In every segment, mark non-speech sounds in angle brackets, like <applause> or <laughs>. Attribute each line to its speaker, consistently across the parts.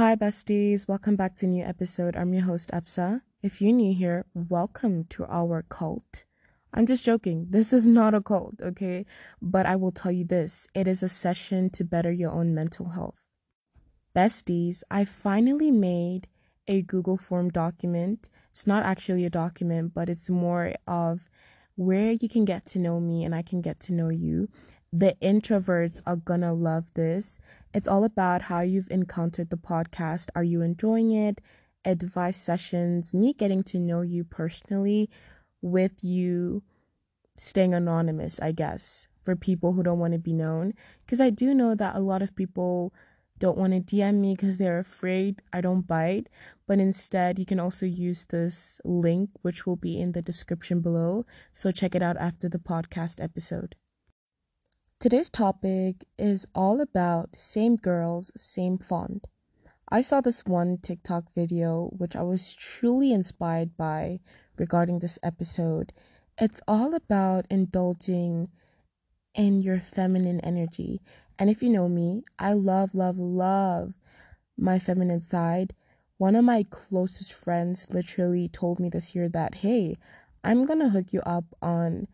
Speaker 1: Hi, besties. Welcome back to a new episode. I'm your host, Absa. If you're new here, welcome to our cult. I'm just joking. This is not a cult, okay? But I will tell you this it is a session to better your own mental health. Besties, I finally made a Google Form document. It's not actually a document, but it's more of where you can get to know me and I can get to know you. The introverts are gonna love this. It's all about how you've encountered the podcast. Are you enjoying it? Advice sessions, me getting to know you personally with you staying anonymous, I guess, for people who don't want to be known. Because I do know that a lot of people don't want to DM me because they're afraid I don't bite. But instead, you can also use this link, which will be in the description below. So check it out after the podcast episode. Today's topic is all about same girls, same font. I saw this one TikTok video which I was truly inspired by regarding this episode. It's all about indulging in your feminine energy. And if you know me, I love, love, love my feminine side. One of my closest friends literally told me this year that, hey, I'm gonna hook you up on,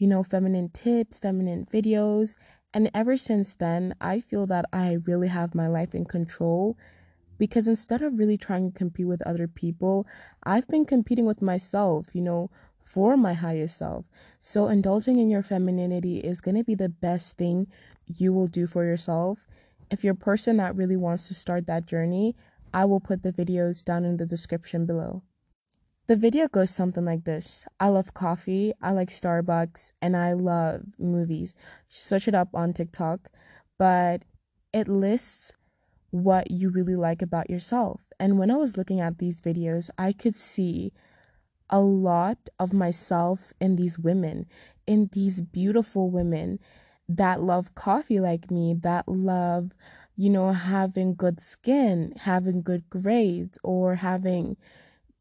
Speaker 1: you know, feminine tips, feminine videos. And ever since then, I feel that I really have my life in control because instead of really trying to compete with other people, I've been competing with myself, you know, for my highest self. So, indulging in your femininity is going to be the best thing you will do for yourself. If you're a person that really wants to start that journey, I will put the videos down in the description below. The video goes something like this I love coffee, I like Starbucks, and I love movies. Search it up on TikTok, but it lists what you really like about yourself. And when I was looking at these videos, I could see a lot of myself in these women, in these beautiful women that love coffee like me, that love, you know, having good skin, having good grades, or having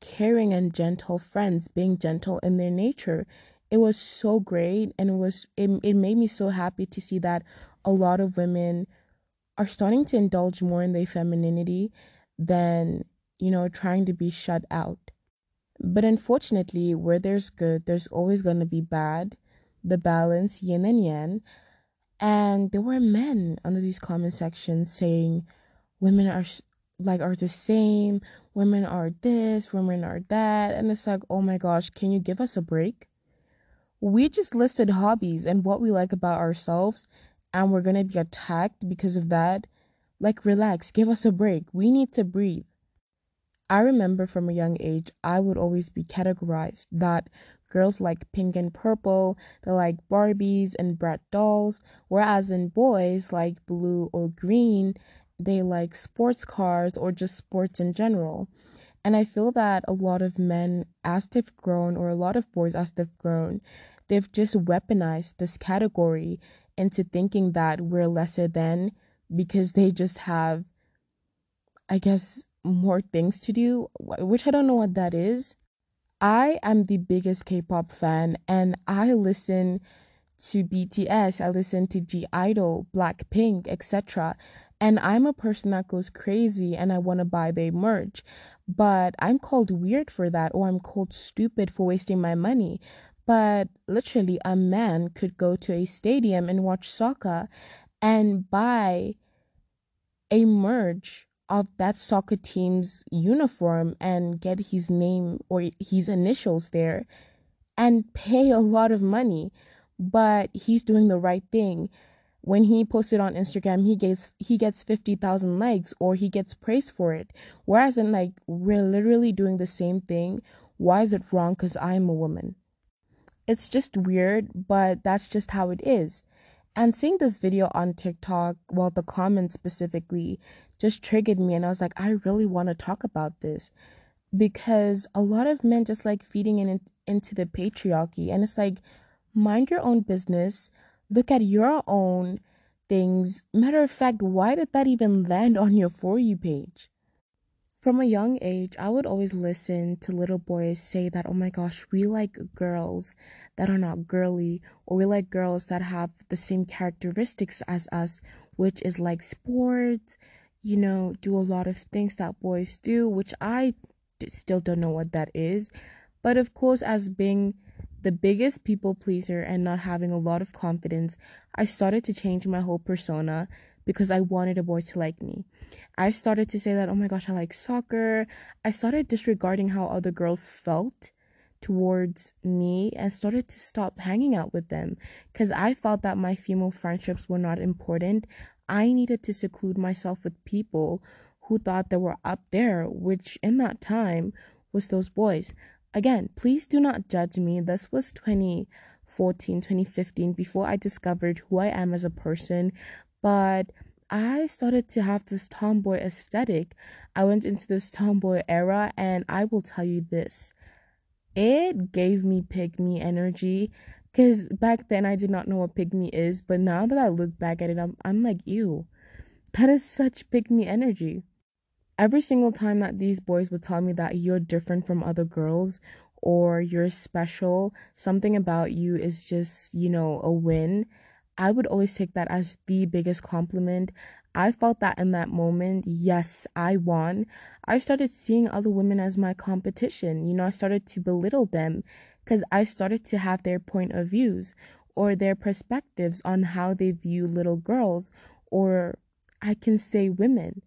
Speaker 1: caring and gentle friends, being gentle in their nature. It was so great and it was it, it made me so happy to see that a lot of women are starting to indulge more in their femininity than, you know, trying to be shut out. But unfortunately, where there's good, there's always going to be bad. The balance, yin and yang. And there were men under these comment sections saying women are like are the same, women are this, women are that, and it's like, "Oh my gosh, can you give us a break?" We just listed hobbies and what we like about ourselves, and we're to be attacked because of that. Like relax, give us a break. We need to breathe. I remember from a young age, I would always be categorized that Girls like pink and purple, they like Barbies and Bratz dolls, whereas in boys like blue or green, they like sports cars or just sports in general. And I feel that a lot of men, as they've grown, or a lot of boys, as they've grown, they've just weaponized this category into thinking that we're lesser than because they just have, I guess, more things to do, which I don't know what that is. I am the biggest K-pop fan and I listen to BTS, I listen to (G)I-DLE, Blackpink, etc. And I'm a person that goes crazy and I want to buy their merch. But I'm called weird for that or I'm called stupid for wasting my money. But literally a man could go to a stadium and watch soccer and buy a merch of that soccer team's uniform and get his name or his initials there and pay a lot of money but he's doing the right thing when he posted on Instagram he gets he gets 50,000 likes or he gets praise for it. Whereas in like we're literally doing the same thing. Why is it wrong? Cuz I'm a woman. It's just weird but that's just how it is. And seeing this video on TikTok, well, the comments specifically, just triggered me and I was like, I really want to talk about this. Because a lot of men just like feeding in into the patriarchy and it's like mind your own business, look at your own things. Matter of fact, why did that even land on your for you page? From a young age, I would always listen to little boys say that, oh my gosh, we like girls that are not girly, or we like girls that have the same characteristics as us, which is like sports, you know, do a lot of things that boys do, which I still don't know what that is. But of course, as being the biggest people pleaser and not having a lot of confidence, I started to change my whole persona because I wanted a boy to like me. I started to say that, oh my gosh, I like soccer. I started disregarding how other girls felt towards me and started to stop hanging out with them because I felt that my female friendships were not important. I needed to seclude myself with people who thought they were up there, which in that time was those boys. Again, please do not judge me. This was 2014, 2015, before I discovered who I am as a person. But I started to have this tomboy aesthetic. I went into this tomboy era, and I will tell you this it gave me pick-me energy because back then I did not know what pick-me is, but now that I look back at it, I'm, I'm like, ew, that is such pick-me energy. Every single time that these boys would tell me that you're different from other girls or you're special, something about you is just, you know, a win. I would always take that as the biggest compliment. I felt that in that moment, yes, I won. I started seeing other women as my competition. You know, I started to belittle them because I started to have their point of views or their perspectives on how they view little girls or I can say women.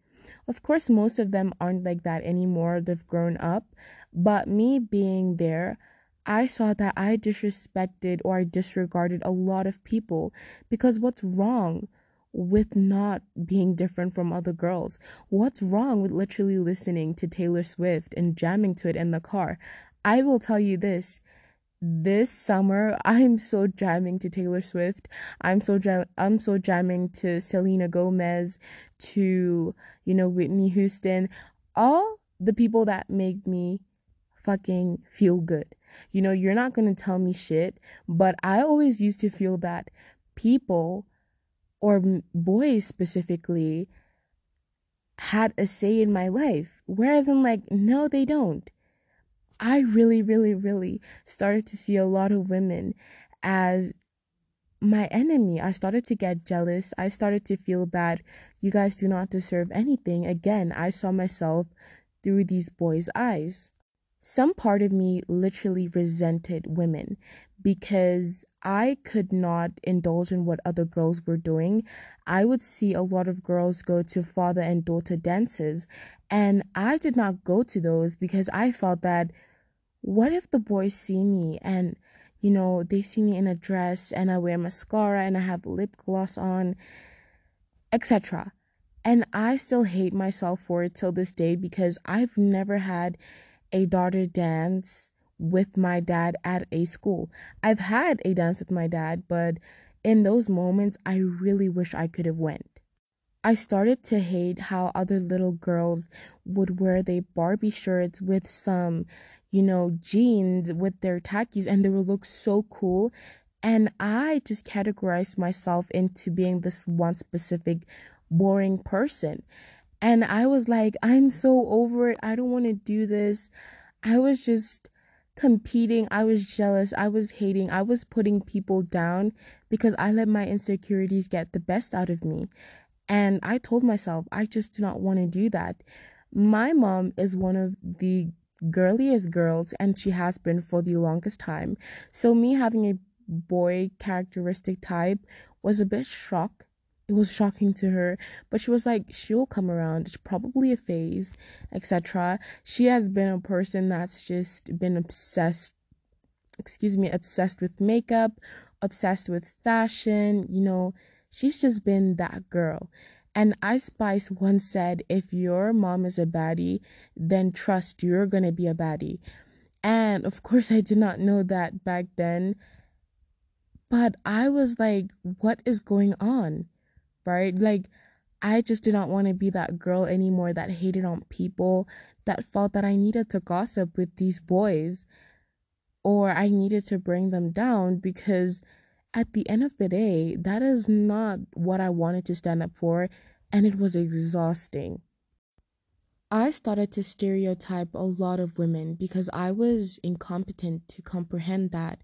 Speaker 1: Of course, most of them aren't like that anymore. They've grown up. But me being there, I saw that I disrespected or I disregarded a lot of people because what's wrong with not being different from other girls? What's wrong with literally listening to Taylor Swift and jamming to it in the car? I will tell you this this summer <laughs> I'm so jamming to Taylor Swift. I'm so jam- I'm so jamming to Selena Gomez, to you know Whitney Houston, all the people that make me fucking feel good. You know, you're not going to tell me shit, but I always used to feel that people or boys specifically had a say in my life. Whereas I'm like, no, they don't. I really, really, really started to see a lot of women as my enemy. I started to get jealous. I started to feel that you guys do not deserve anything. Again, I saw myself through these boys' eyes. Some part of me literally resented women because I could not indulge in what other girls were doing. I would see a lot of girls go to father and daughter dances, and I did not go to those because I felt that what if the boys see me and you know they see me in a dress and I wear mascara and I have lip gloss on, etc. And I still hate myself for it till this day because I've never had a daughter dance with my dad at a school. I've had a dance with my dad, but in those moments I really wish I could have went. I started to hate how other little girls would wear their Barbie shirts with some, you know, jeans with their tackies and they would look so cool. And I just categorized myself into being this one specific boring person. And I was like, I'm so over it. I don't want to do this. I was just competing. I was jealous. I was hating. I was putting people down because I let my insecurities get the best out of me. And I told myself, I just do not want to do that. My mom is one of the girliest girls, and she has been for the longest time. So, me having a boy characteristic type was a bit shock. It was shocking to her but she was like she'll come around. It's probably a phase etc she has been a person that's just been obsessed excuse me obsessed with makeup obsessed with fashion you know. She's just been that girl and Ice Spice once said, if your mom is a baddie, then trust you're gonna be a baddie. And of course, I did not know that back then. But I was like, what is going on? right? Like, I just did not want to be that girl anymore that hated on people, that felt that I needed to gossip with these boys or I needed to bring them down because at the end of the day, that is not what I wanted to stand up for, and it was exhausting. I started to stereotype a lot of women because I was incompetent to comprehend that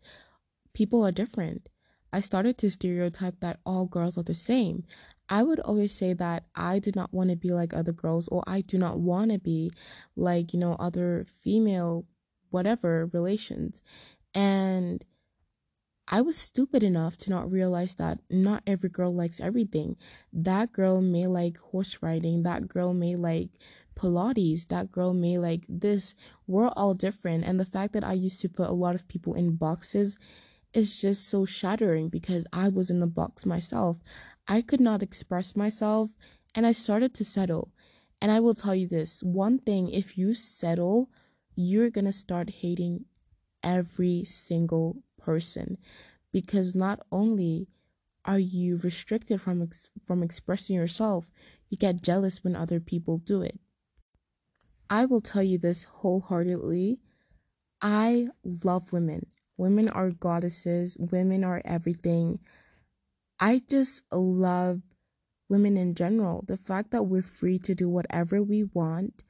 Speaker 1: people are different. I started to stereotype that all girls are the same. I would always say that I did not want to be like other girls, or I do not want to be like, you know, other female, whatever relations. And I was stupid enough to not realize that not every girl likes everything. That girl may like horse riding, that girl may like Pilates, that girl may like this. We're all different. And the fact that I used to put a lot of people in boxes is just so shattering because I was in the box myself. I could not express myself and I started to settle. And I will tell you this one thing if you settle, you're to start hating every single person because not only are you restricted from ex- from expressing yourself, you get jealous when other people do it. I will tell you this wholeheartedly. I love women. Women are goddesses, women are everything. I just love women in general. The fact that we're free to do whatever we want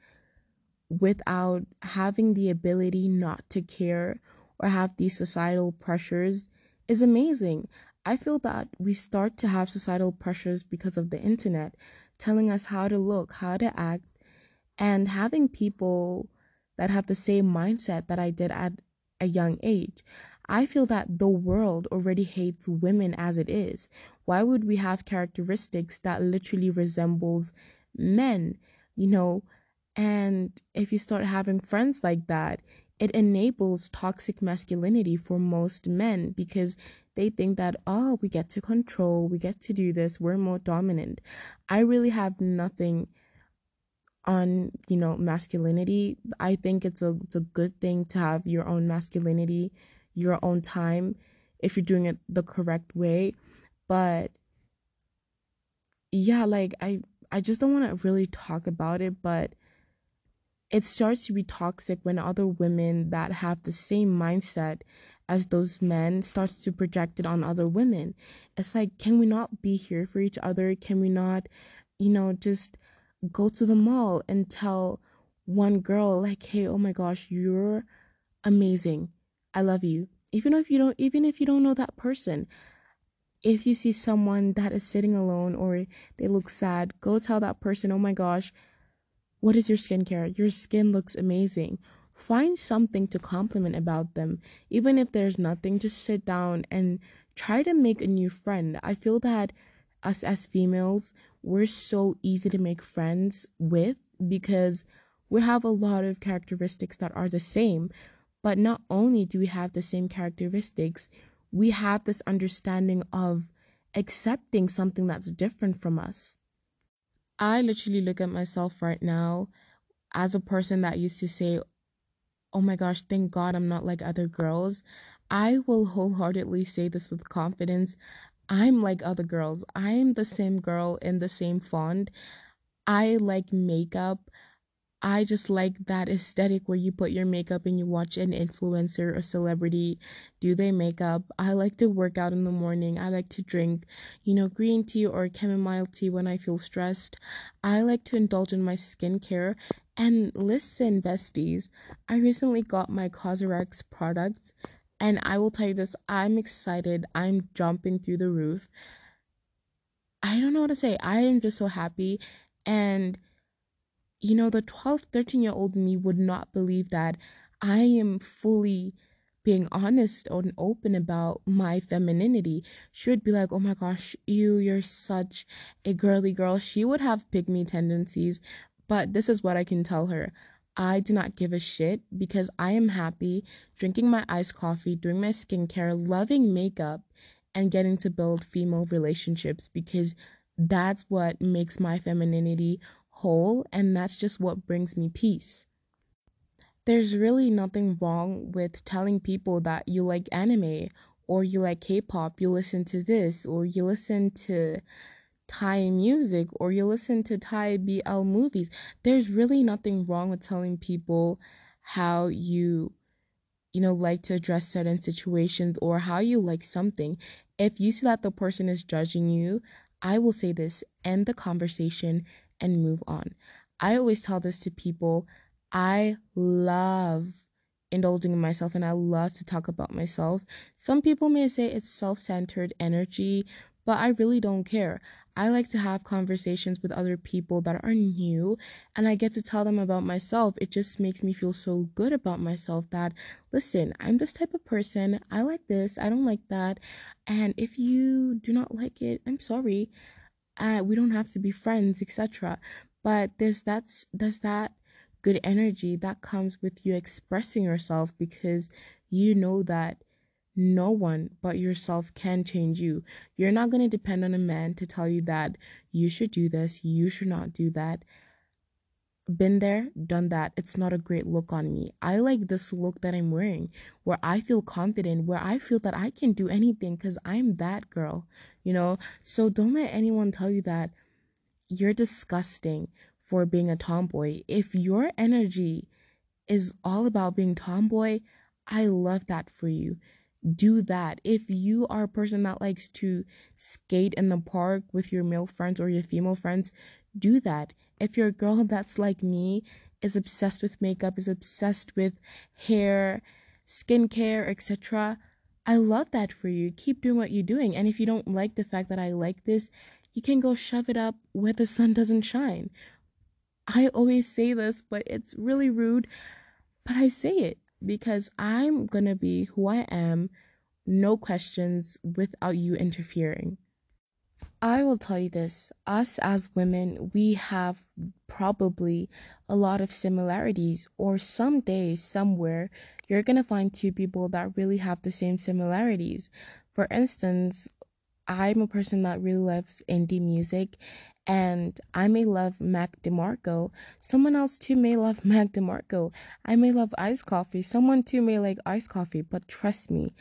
Speaker 1: without having the ability not to care or have these societal pressures is amazing. I feel that we start to have societal pressures because of the internet telling us how to look, how to act, and having people that have the same mindset that I did at a young age. I feel that the world already hates women as it is. Why would we have characteristics that literally resembles men, you know? And if you start having friends like that, it enables toxic masculinity for most men because they think that oh we get to control we get to do this we're more dominant. I really have nothing on you know masculinity. I think it's a it's a good thing to have your own masculinity your own time if you're doing it the correct way. But yeah like i i just don't want to really talk about it but it starts to be toxic when other women that have the same mindset as those men starts to project it on other women. It's like can we not be here for each other? Can we not you know just go to the mall and tell one girl like hey oh my gosh you're amazing. I love you. Even if you don't even if you don't know that person. If you see someone that is sitting alone or they look sad go tell that person oh my gosh what is your skincare? Your skin looks amazing. Find something to compliment about them. Even if there's nothing, just sit down and try to make a new friend. I feel that us as females, we're so easy to make friends with because we have a lot of characteristics that are the same. But not only do we have the same characteristics, we have this understanding of accepting something that's different from us. I literally look at myself right now as a person that used to say, Oh my gosh, thank God I'm not like other girls. I will wholeheartedly say this with confidence. I'm like other girls. I'm the same girl in the same font. I like makeup. I just like that aesthetic where you put your makeup and you watch an influencer or celebrity do their makeup. I like to work out in the morning. I like to drink, you know, green tea or chamomile tea when I feel stressed. I like to indulge in my skincare. And listen, besties, I recently got my Cosrx products and I will tell you this, I'm excited. I'm jumping through the roof. I don't know what to say. I am just so happy and you know, the 12, 13 year old me would not believe that I am fully being honest and open about my femininity. She would be like, oh my gosh, you, you're such a girly girl. She would have pick-me tendencies, but this is what I can tell her. I do not give a shit because I am happy drinking my iced coffee, doing my skincare, loving makeup, and getting to build female relationships because that's what makes my femininity whole, and that's just what brings me peace. There's really nothing wrong with telling people that you like anime or you like K pop, you listen to this, or you listen to Thai music, or you listen to Thai BL movies. There's really nothing wrong with telling people how you you know like to address certain situations or how you like something if you see that the person is judging you i will say this end the conversation and move on. I always tell this to people. I love indulging in myself and I love to talk about myself. Some people may say it's self centered energy, but I really don't care. I like to have conversations with other people that are new and I get to tell them about myself. It just makes me feel so good about myself that, listen, I'm this type of person. I like this. I don't like that. And if you do not like it, I'm sorry. Uh, we don't have to be friends, etc. But there's that's there's that good energy that comes with you expressing yourself because you know that no one but yourself can change you. You're not going to depend on a man to tell you that you should do this, you should not do that. Been there, done that. It's not a great look on me. I like this look that I'm wearing where I feel confident, where I feel that I can do anything because I'm that girl, you know? So don't let anyone tell you that you're disgusting for being a tomboy. If your energy is all about being tomboy, I love that for you do that. If you are a person that likes to skate in the park with your male friends or your female friends, do that. If you're a girl that's like me, is obsessed with makeup, is obsessed with hair, skincare, etc., I love that for you. Keep doing what you're doing. And if you don't like the fact that I like this, you can go shove it up where the sun doesn't shine. I always say this, but it's really rude, but I say it because I'm going to be who I am, no questions, without you interfering. I will tell you this us as women, we have probably a lot of similarities, or someday, somewhere, you're gonna find two people that really have the same similarities. For instance, I'm a person that really loves indie music and I may love Mac DeMarco. Someone else too may love <laughs> Mac DeMarco. I may love iced coffee. Someone too may like iced coffee. But trust me,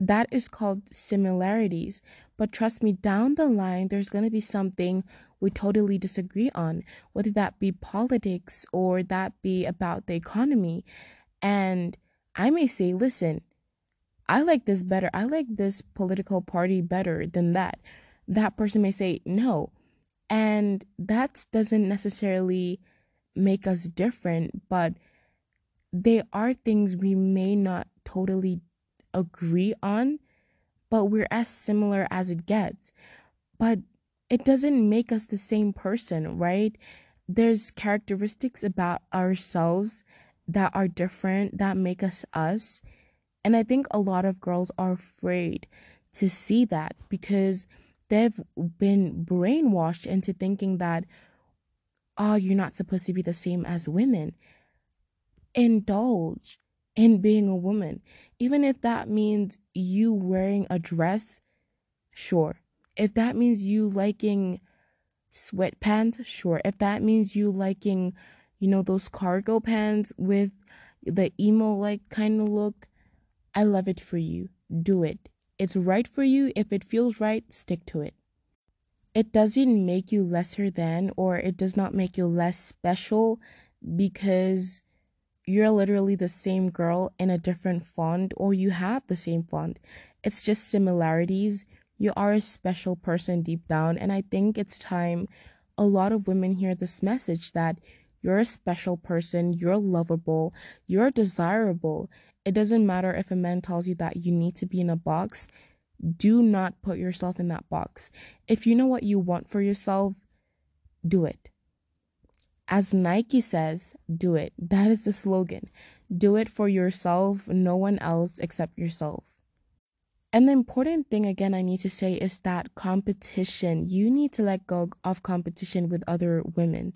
Speaker 1: that is called similarities. But trust me, down the line, there's going to be something we totally disagree on, whether that be politics or that be about the economy. And I may say, listen, I like this better. I like this political party better than that. That person may say, no and that doesn't necessarily make us different, but they are things we may not totally agree on, but we're as similar as it gets. But it doesn't make us the same person, right? There's characteristics about ourselves that are different that make us us. And I think a lot of girls are afraid to see that because they've been brainwashed into thinking that oh you're not supposed to be the same as women indulge in being a woman. Even if that means you wearing a dress sure. If that means you liking sweatpants sure. If that means you liking you know those cargo pants with the emo like kind of look i love it for you. Do it. It's right for you. If it feels right, stick to it. It doesn't make you lesser than, or it does not make you less special because you're literally the same girl in a different font, or you have the same font. It's just similarities. You are a special person deep down, and I think it's time a lot of women hear this message that you're a special person, you're lovable, you're desirable, it doesn't matter if a man tells you that you need to be in a box. Do not put yourself in that box. If you know what you want for yourself, do it. As Nike says, do it. That is the slogan. Do it for yourself, no one else except yourself. And the important thing, again, I need to say is that competition, you need to let go of competition with other women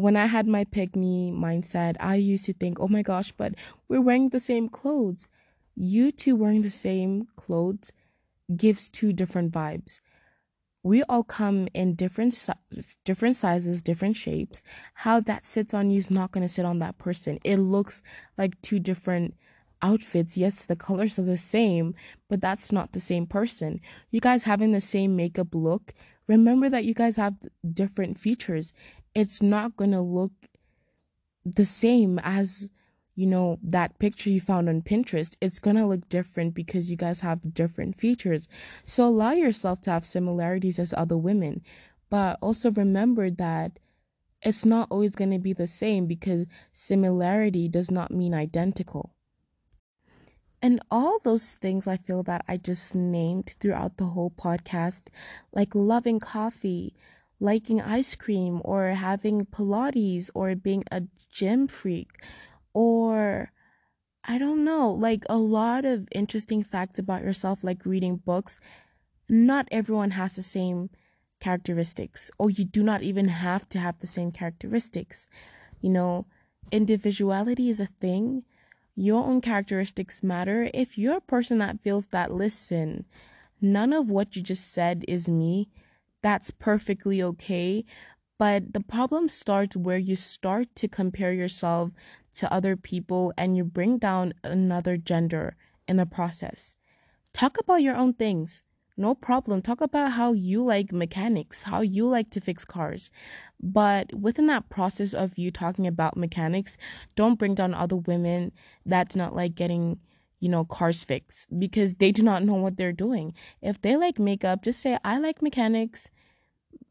Speaker 1: when I had my me mindset, I used to think, oh my gosh, but we're wearing the same clothes. You two wearing the same clothes gives two different vibes. We all come in different different sizes, different shapes. How that sits on you is not going to sit on that person. It looks like two different outfits. Yes, the colors are the same, but that's not the same person. You guys having the same makeup look, remember that you guys have different features it's not going to look the same as you know that picture you found on Pinterest it's to look different because you guys have different features. So allow yourself to have similarities as other women. But also remember that it's not always to be the same because similarity does not mean identical. And all those things I feel that I just named throughout the whole podcast, like loving coffee, liking ice cream, or having Pilates, or being a gym freak, or I don't know, like a lot of interesting facts about yourself, like reading books. Not everyone has the same characteristics, or you do not even have to have the same characteristics. You know, individuality is a thing your own characteristics matter. If you're a person that feels that, listen, none of what you just said is me, that's perfectly okay. But the problem starts where you start to compare yourself to other people and you bring down another gender in the process. Talk about your own things. No problem. Talk about how you like mechanics, how you like to fix cars. But within that process of you talking about mechanics, don't bring down other women that's not like getting, you know, cars fixed because they do not know what they're doing. If they like makeup, just say, I like mechanics.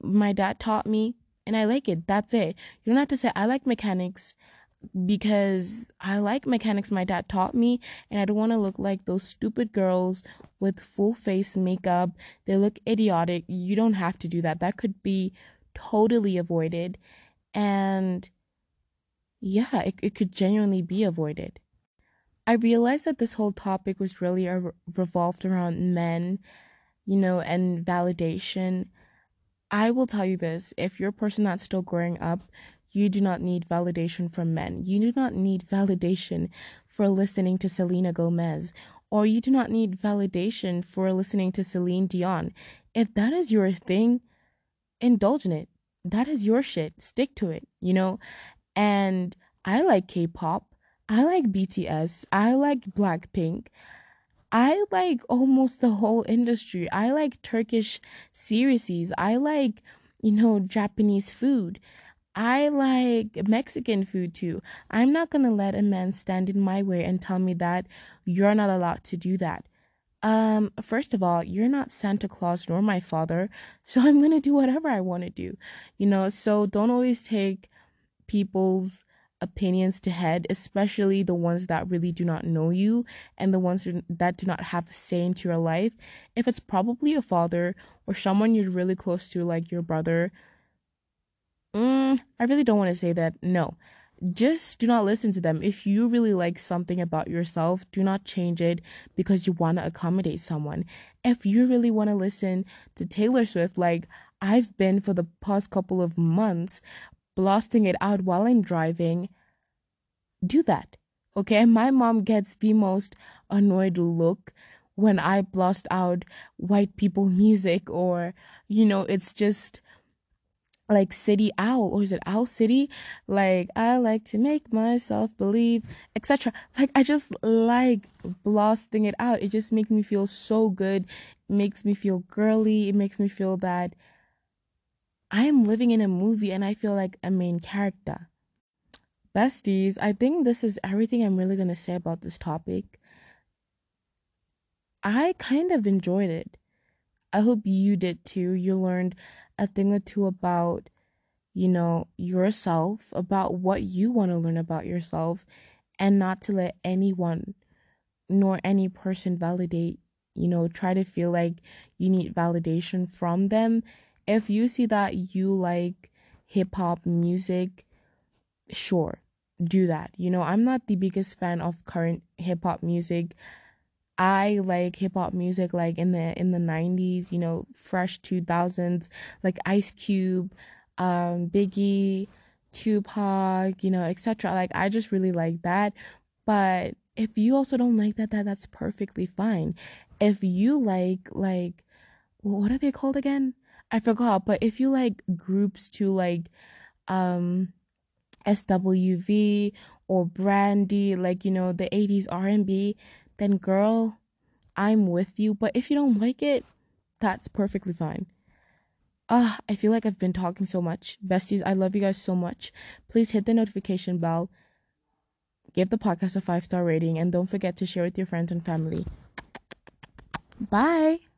Speaker 1: My dad taught me and I like it. That's it. You don't have to say, I like mechanics because I like mechanics my dad taught me and I don't want to look like those stupid girls with full face makeup. They look idiotic. You don't have to do that. That could be totally avoided. And yeah, it, it could genuinely be avoided. I realized that this whole topic was really revolved around men, you know, and validation. I will tell you this if you're a person that's still growing up, you do not need validation from men. You do not need validation for listening to Selena Gomez, or you do not need validation for listening to Celine Dion. If that is your thing, indulge in it. That is your shit. Stick to it, you know? And I like K pop. I like BTS. I like Blackpink. I like almost the whole industry. I like Turkish series. I like, you know, Japanese food. I like Mexican food too. I'm not going to let a man stand in my way and tell me that you're not allowed to do that. Um, first of all, you're not Santa Claus nor my father, <laughs> so I'm going to do whatever I want to do. You know, so don't always take people's opinions to head, especially the ones that really do not know you and the ones that do not have a say into your life. If it's probably a father or someone you're really close to, like your brother, mm, I really don't want to say that. No. Just do not listen to them. If you really like something about yourself, do not change it because you want to accommodate someone. If you really want to listen to Taylor Swift, like I've been for the past couple of months, blasting it out while I'm driving, do that. Okay? My mom gets the most annoyed look when I blast out white people music or, you know, it's just like City Owl or is it Owl City? Like I like to make myself believe, etc. Like I just like blasting it out. It just makes me feel so good. It makes me feel girly. It makes me feel that I am living in a movie and I feel like a main character. Besties, I think this is everything I'm really gonna say about this topic. I kind of enjoyed it. I hope you did too. You learned a thing or two about, you know, yourself, about what you want to learn about yourself, and not to let anyone nor any person validate, you know, try to feel like you need validation from them. If you see that you like hip hop music, sure, do that. You know, I'm not the biggest fan of current hip hop music. I like hip hop music like in the in the 90s, you know, fresh 2000s, like Ice Cube, um Biggie, Tupac, you know, etc. Like I just really like that. But if you also don't like that, that that's perfectly fine. If you like like what are they called again? I forgot, but if you like groups to like um SWV or Brandy, like you know the 80s R&B, then girl, I'm with you. But if you don't like it, that's perfectly fine. Ah, uh, I feel like I've been talking so much. Besties, I love you guys so much. Please hit the notification bell, give the podcast a five star rating, and don't forget to share with your friends and family. Bye.